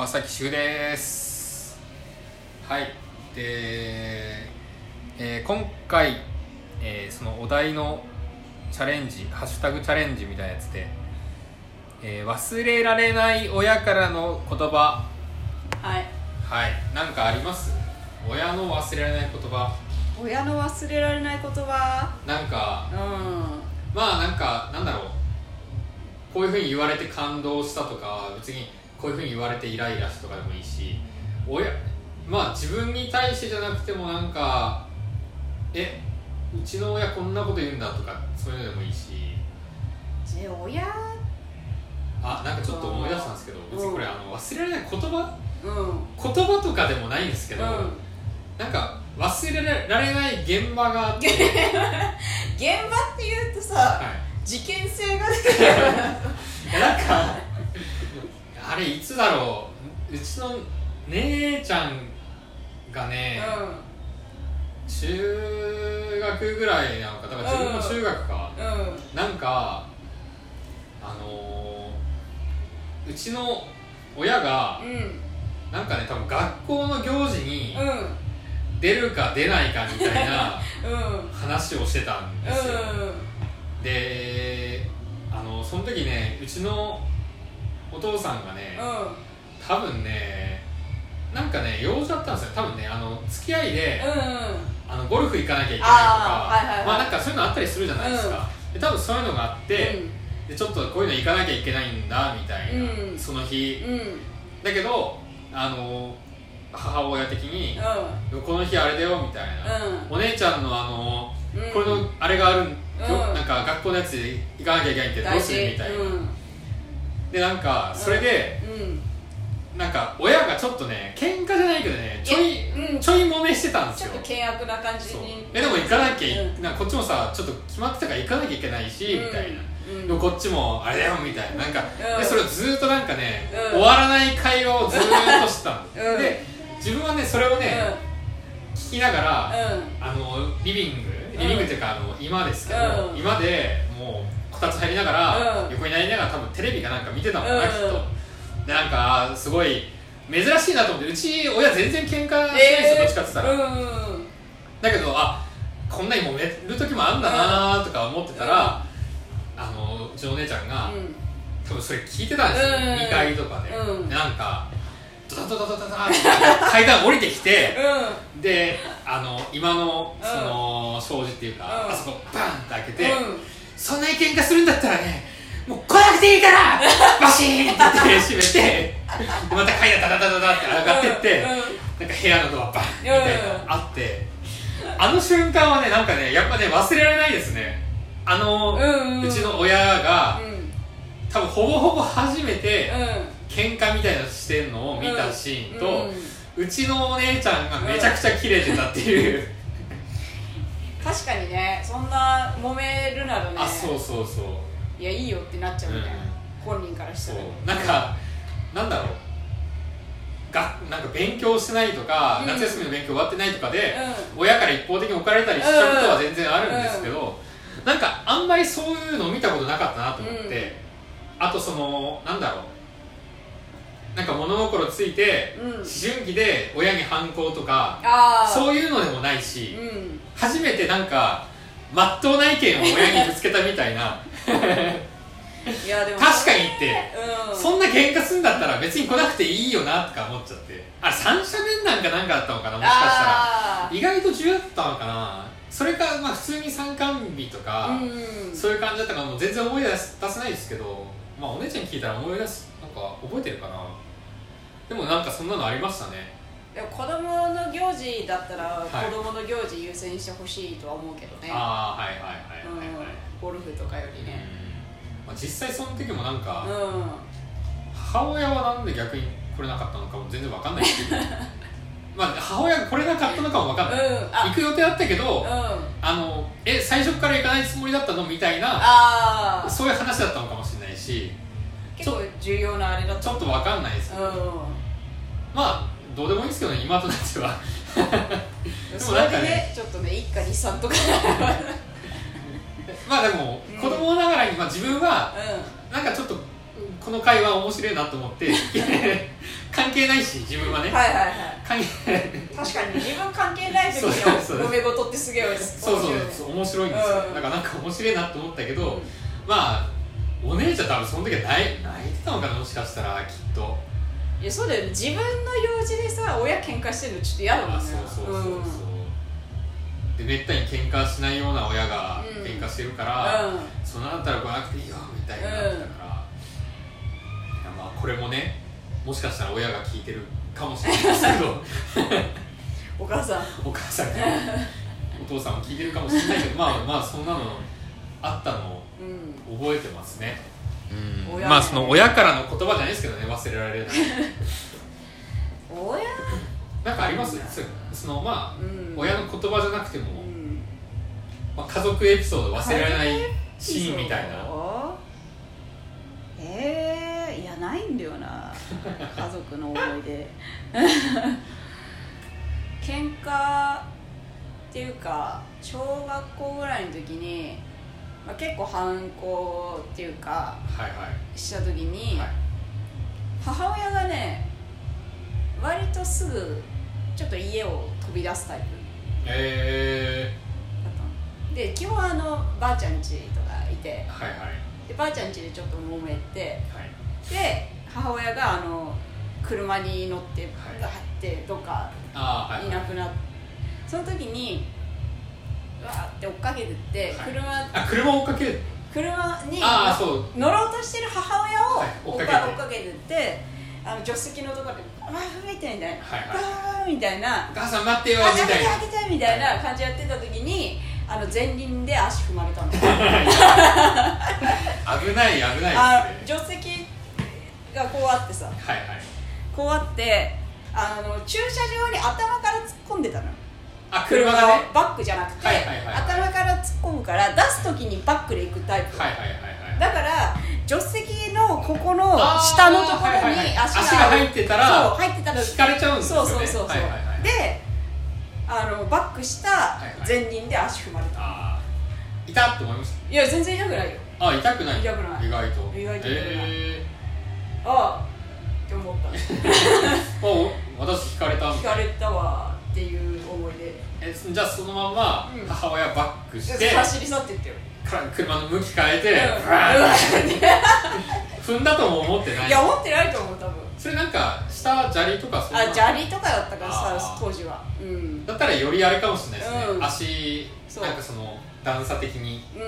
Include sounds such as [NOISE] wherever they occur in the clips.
川崎修です。はい。で、えー今回、えーそのお題のチャレンジハッシュタグチャレンジみたいなやつで、えー忘れられない親からの言葉。はい。はい。なんかあります？親の忘れられない言葉。親の忘れられない言葉？なんかうまあなんかなんだろう。こういうふうに言われて感動したとか別にこういうふうに言われてイライラしたとかでもいいし親まあ自分に対してじゃなくてもなんかえうちの親こんなこと言うんだとかそういうのでもいいし。んで親？あなんかちょっと思い出したんですけど別にこれあの忘れられない言葉？うん。言葉とかでもないんですけど、うん。なんか忘れられない現場があって、[LAUGHS] 現場って言うとさはい、事件性が出てくる。[LAUGHS] いやなんかだろううちの姉ちゃんがね、中学ぐらいなのかだから自分も中学か、うん。うん。なんかあのーうちの親がうん。なんかね多分学校の行事にうん。出るか出ないかみたいな [LAUGHS] うん。話をしてたんですよ、であのその時ねうちのお父さんがね、多分ねなんかね用事あったんですよ。多分ねあの付き合いで、あのゴルフ行かなきゃいけないとかはいはいはい。まあなんかそういうのあったりするじゃないですか、で多分そういうのがあって、でちょっとこういうの行かなきゃいけないんだみたいな、うん。その日。うん。うんだけどあの母親的に、この日あれだよみたいな、お姉ちゃんのあの、うん。これのあれがあるん、んなんか学校のやつで行かなきゃいけないってどうする？みたいな、うんでなんかそれで、うんなんか親がちょっとね喧嘩じゃないけどねちょい、うん。ちょい揉めしてたんですよ。ちょっと険悪な感じに。えでも行かなきゃい、うん。なこっちもさちょっと決まってたから行かなきゃいけないし、みたいな、うん。でもこっちもあれだよみたいな。なんか、うん。でそれをずーっとなんかね、うん。終わらない会話をずーっとしてたの、うん。で自分はねそれをね、聞きながら、うん。あのリビング。リビングっていうか、あの今ですけど、うん。今でもうこたつ入りながら、うん。横になりながら多分テレビかなんか見てたのかな、うん。きっと。でなんかすごい珍しいなと思ってうち親全然喧嘩しないんですよ、どっちかって言ったら、うんだけどあこんなに揉める時もあるんだなとか思ってたら、あのうちのお姉ちゃんが、多分それ聞いてたんですよ、うん。2階とかで、うん。でなんかドタドタドタドタって階段降りてきてであの今のうん。その障子っていうか、うん。あそこバンって開けて、うんそんなに喧嘩するんだったらねもう来なくていいから [LAUGHS] バシーンって閉めて [LAUGHS] でまた階段ダダダダダって上がってって、うんなんか部屋のドアバンみたいなのあって、あの瞬間はねなんかねやっぱね忘れられないですね。あの、うんうん。ちの親がうん。多分ほぼほぼ初めてうん。喧嘩みたいなのしてんのを見たシーンと、うんうちのお姉ちゃんがめちゃくちゃキレてたっていう、確かにねそんな揉めるならねあそうそうそう。いやいいよってなっちゃうみたいな、うん。本人からしたそう。らなんかなんだろう。がなんか勉強してないとか、うん。夏休みの勉強終わってないとかで、う親から一方的に置かれたりしちゃうことは全然あるんですけど、なんかあんまりそういうの見たことなかったなと思って、あとそのなんだろう。なんか物心ついて、うん。思春期で親に反抗とかそういうのでもないし、うん初めてなんかまっとうな意見を親にぶつけたみたいな。いやでも。確かにって。うん。そんな喧嘩すんだったら別に来なくていいよなとか思っちゃって。あれ三者面談かなんかだったのかなもしかしたら。あ意外と重要だったのかな。それかまあ普通に参観日とーか、うんそういう感じだったからもう全然思い出せないですけど。まあお姉ちゃんに聞いたら思い出すなんか覚えてるかな。でもなんかそんなのありましたねでも子供の行事だったらはい。子供の行事優先してほしいとは思うけどね、ああはいはいはいうんはい。はい、ゴルフとかよりね。うん。まあ、実際その時もなんか、うん。母親はなんで逆に来れなかったのかも全然わかんないけど。[LAUGHS] まあ母親が来れなかったのかもわかんない、うん。あ。行く予定だったけど、うん。あのえ最初から行かないつもりだったの？みたいなああそういう話だったのかもしれないし結構重要なあれだったちょっとわかんないですけど、うまあどうでもいいですけどね今となっては。で [LAUGHS] でもなんかね。ねちょっとね一家二三とか。まあでも、うん子供ながらに、まあ、自分はなんかちょっとこの会話面白いなと思って [LAUGHS] 関係ないし自分はね、はいはいはい。関係な [LAUGHS] い確かに自分関係ない時そうの揉め事ってすげえ面白いそうそうそう面白いんですよ、うん。だからなんか面白いなと思ったけど、うんまあお姉ちゃん多分その時は泣い泣いてたのかなもしかしたらきっといやそうだよね。自分の用事でさ親喧嘩してるのちょっと嫌だもんあねそうそうそうそう、でめったに喧嘩しないような親がうん。喧嘩してるから、うん。そのあんたら来なくていいよみたいになってたから、いやまあこれもねもしかしたら親が聞いてるかもしれないですけど。[LAUGHS] お母さん。お母さんがお父さんも聞いてるかもしれないけどまあまあそんなのあったのをうん。覚えてますね、うん。まあその親からの言葉じゃないですけどね忘れられない。[LAUGHS] 親？なんかあります？そそのまあ、うん。親の言葉じゃなくても、うん。まあ、家族エピソード忘れられないシーンみたいな。えー、いやないんだよな。家族の思い出。[LAUGHS] 喧嘩っていうか小学校ぐらいの時に、まあ、結構反抗っていうかはいはい。した時に、はい。母親がね割とすぐちょっと家を飛び出すタイプ。えだったの。で基本あのばあちゃん家とかいてー、はいはい。でばあちゃん家でちょっと揉めてはい。で母親があの車に乗ってはい。ガーってどっかいはい。いなくなって、その時にって追っかけてって、はい。車あ車を追っかける車にああそう乗ろうとしてる母親をはい追っかけて。っかけて。ってあの助手席のところで「ああみたいな「はいはみたいな。お母さん待ってよみたいな。開けてみたいな感じやってた時にあの前輪で足踏まれたの。[LAUGHS] 危ない危ないね。助手席がこうあってさ。はいはい。こうあってあの駐車場に頭から突っ込んでたのあ車がね。バックじゃなくて、はいはいはいはい。頭から突っ込むから出す時にバックで行くタイプ、はいはいはいはいだから助手席のここの下のところに足が入ってたらそう入ってたら引かれちゃうんですよね。そうそうそうそう、はいはいはいであのバックしたいはい。前輪で足踏まれた、ああ痛っと思いましいや全然痛くないよ。たあ痛くない。痛くない。意外と。意外と痛くない。えああって思った。[LAUGHS] ー、お私引かれたみ引かれたわっていう思い出えじゃあそのままうん。母親バックして、走り去ってってよ。か車の向き変えて、うん。ブワーッ踏んだとも思ってない。いや思ってないと思う多分。それなんか下砂利とかそんなあ砂利とかだったからさ当時は。うん。だったらよりあれかもしれないですね、うん。足なんかその段差的にうん。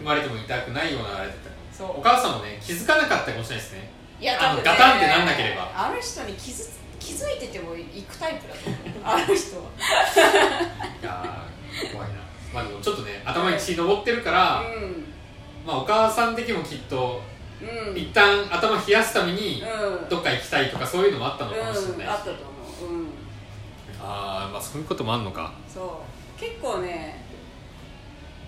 踏まれても痛くないようなあれだった。そう。お母さんもね気づかなかったかもしれないですね。いやあの多分ね。ガタンってなんなければ。あの人に気づ気づいてても行くタイプだと思う。あの人は。いやー怖いな。まあでもちょっとね頭に血上ってるから、うん。まあお母さん的にもきっとうん。うん一旦頭冷やすためにうん。どっか行きたいとかそういうのもあったのかもしれない。し、あったと思う。うん。ああまあそういうこともあんのか。そう。結構ね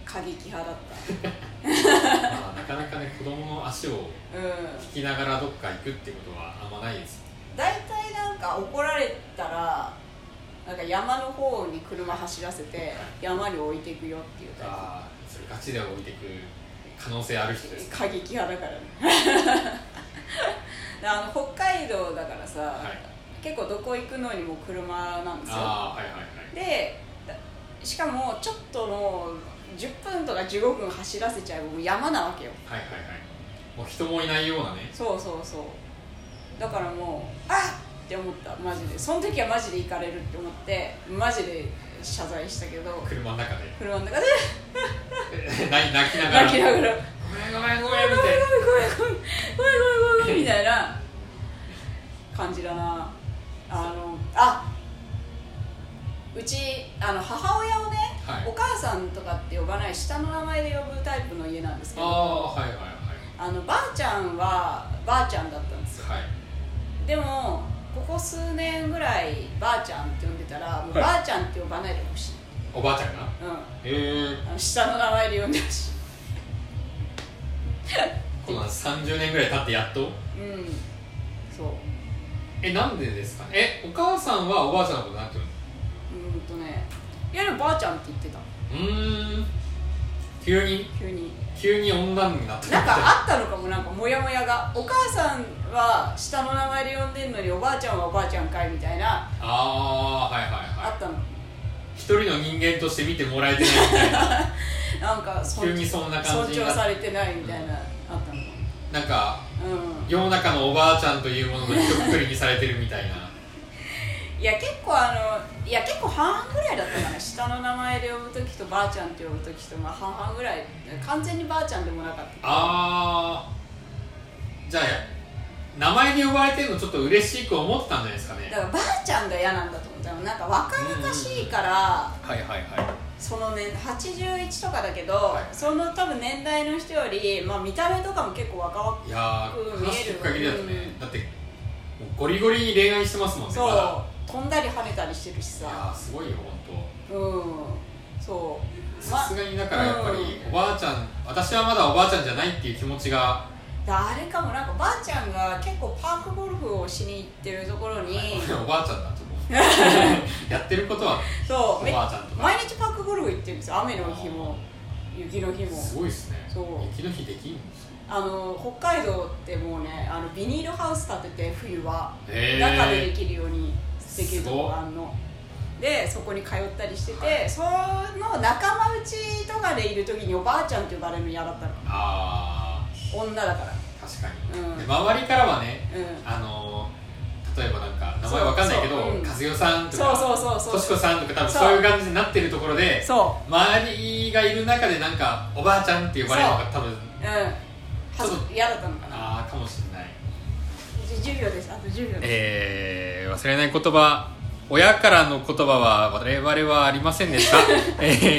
過激派だっ [LAUGHS] まあなかなかね子供の足をたうん。引きながらどっか行くってことはあんまないです。大か怒られたらなんか山の方に車走らせて山に置いていくよっていうタイああそれガチで置いてく可能性ある人です過激派だからね。[LAUGHS] であの北海道だからさ、はい。結構どこ行くのにも車なんですよ。ああはいはいはい。でだしかもちょっとの10分とか15分走らせちゃえばもう山なわけよ。はいはいはい。もう人もいないようなね。そうそうそう。だからもうあっって思った。マジで。その時はマジで行かれるって思ってマジで謝罪したけど車の中で。車の中で。[LAUGHS] 泣泣きながら。泣きながら。ごめんごめんごごめんごめんごめんごめんごめんごめんごめんみたいな感じだな。あのあうちあの母親をね、はい。お母さんとかって呼ばない下の名前で呼ぶタイプの家なんですけあどあはいはいはい。あのばあちゃんはばあちゃんだったんですよ。はい。でもここ数年ぐらいばあちゃんって呼んでたらもうはい。ばあちゃんって呼ばないでほしい、おばあちゃんが？うん。へえあの下の名前で呼んでほしい。この30年ぐらい経ってやっと？うん。そう。えなんでですか？えお母さんはおばあちゃんのことなんて言うの？うーんとねいやでもばあちゃんって言ってた。うーん。急に？急に急に女になったなんかあったのかもなんかモヤモヤが。お母さんは下の名前で呼んでんのにおばあちゃんはおばあちゃんかいみたいな。ああはいはいはあったの。い一人の人間として見てもらえてないみたいな。[LAUGHS] なんか尊急にそんな感じ尊重されてないみたいな、あったの。なんかうん。世の中のおばあちゃんというものの一括りにされてるみたいないや結構あのいや結構半々ぐらいだったかな。下の名前で呼ぶ時とばあちゃんって呼ぶ時とまあ半々ぐらい完全にばあちゃんでもなかった。あーじゃあ名前で呼ばれてるのちょっと嬉しく思ってたんじゃないですかね。だからばあちゃんが嫌なんだと思ったの。なんか若々しいから、はいはいはい。そのね81とかだけど、はい。その多分年代の人より、まあ、見た目とかも結構若々く限りだとね、うん。だってゴリゴリに恋愛してますもんねそう。まだ飛んだり跳ねたりしてるしさ。ーすごいよ本うん。そう。当。さすがにだからやっぱりおばあちゃん、私はまだおばあちゃんじゃないっていう気持ちが。だあれかもなんかばあちゃんが結構パークゴルフをしに行ってるところに。おばあちゃんだと思う。やってることは [LAUGHS] そう。めおばあちゃんとか。毎日パークゴルフ行ってるんですよ。雨の日も雪の日も。すごいですね。そう。雪の日できるんですか？あの北海道ってもうねあのビニールハウス建てて冬は。中でできるようにできるとこがあるのでそこに通ったりしてて、その仲間内とかでいる時におばあちゃんって呼ばれるの嫌だったの。あ女だから。あ確かに、うん。で周りからはねうん。あの例えばなんか名前わかんないけどそうそう。うん。和代さんとかそうそうそうそう。としこさんとか多分そう。そういう感じになってるところでそ周りがいる中でなんかおばあちゃんって呼ばれるのが多分ううんちょっと嫌だったのかな。ああかもしれない。じ10秒です。あと10秒えー、忘れない言葉。親からの言葉は我々はありませんでした、[LAUGHS] えー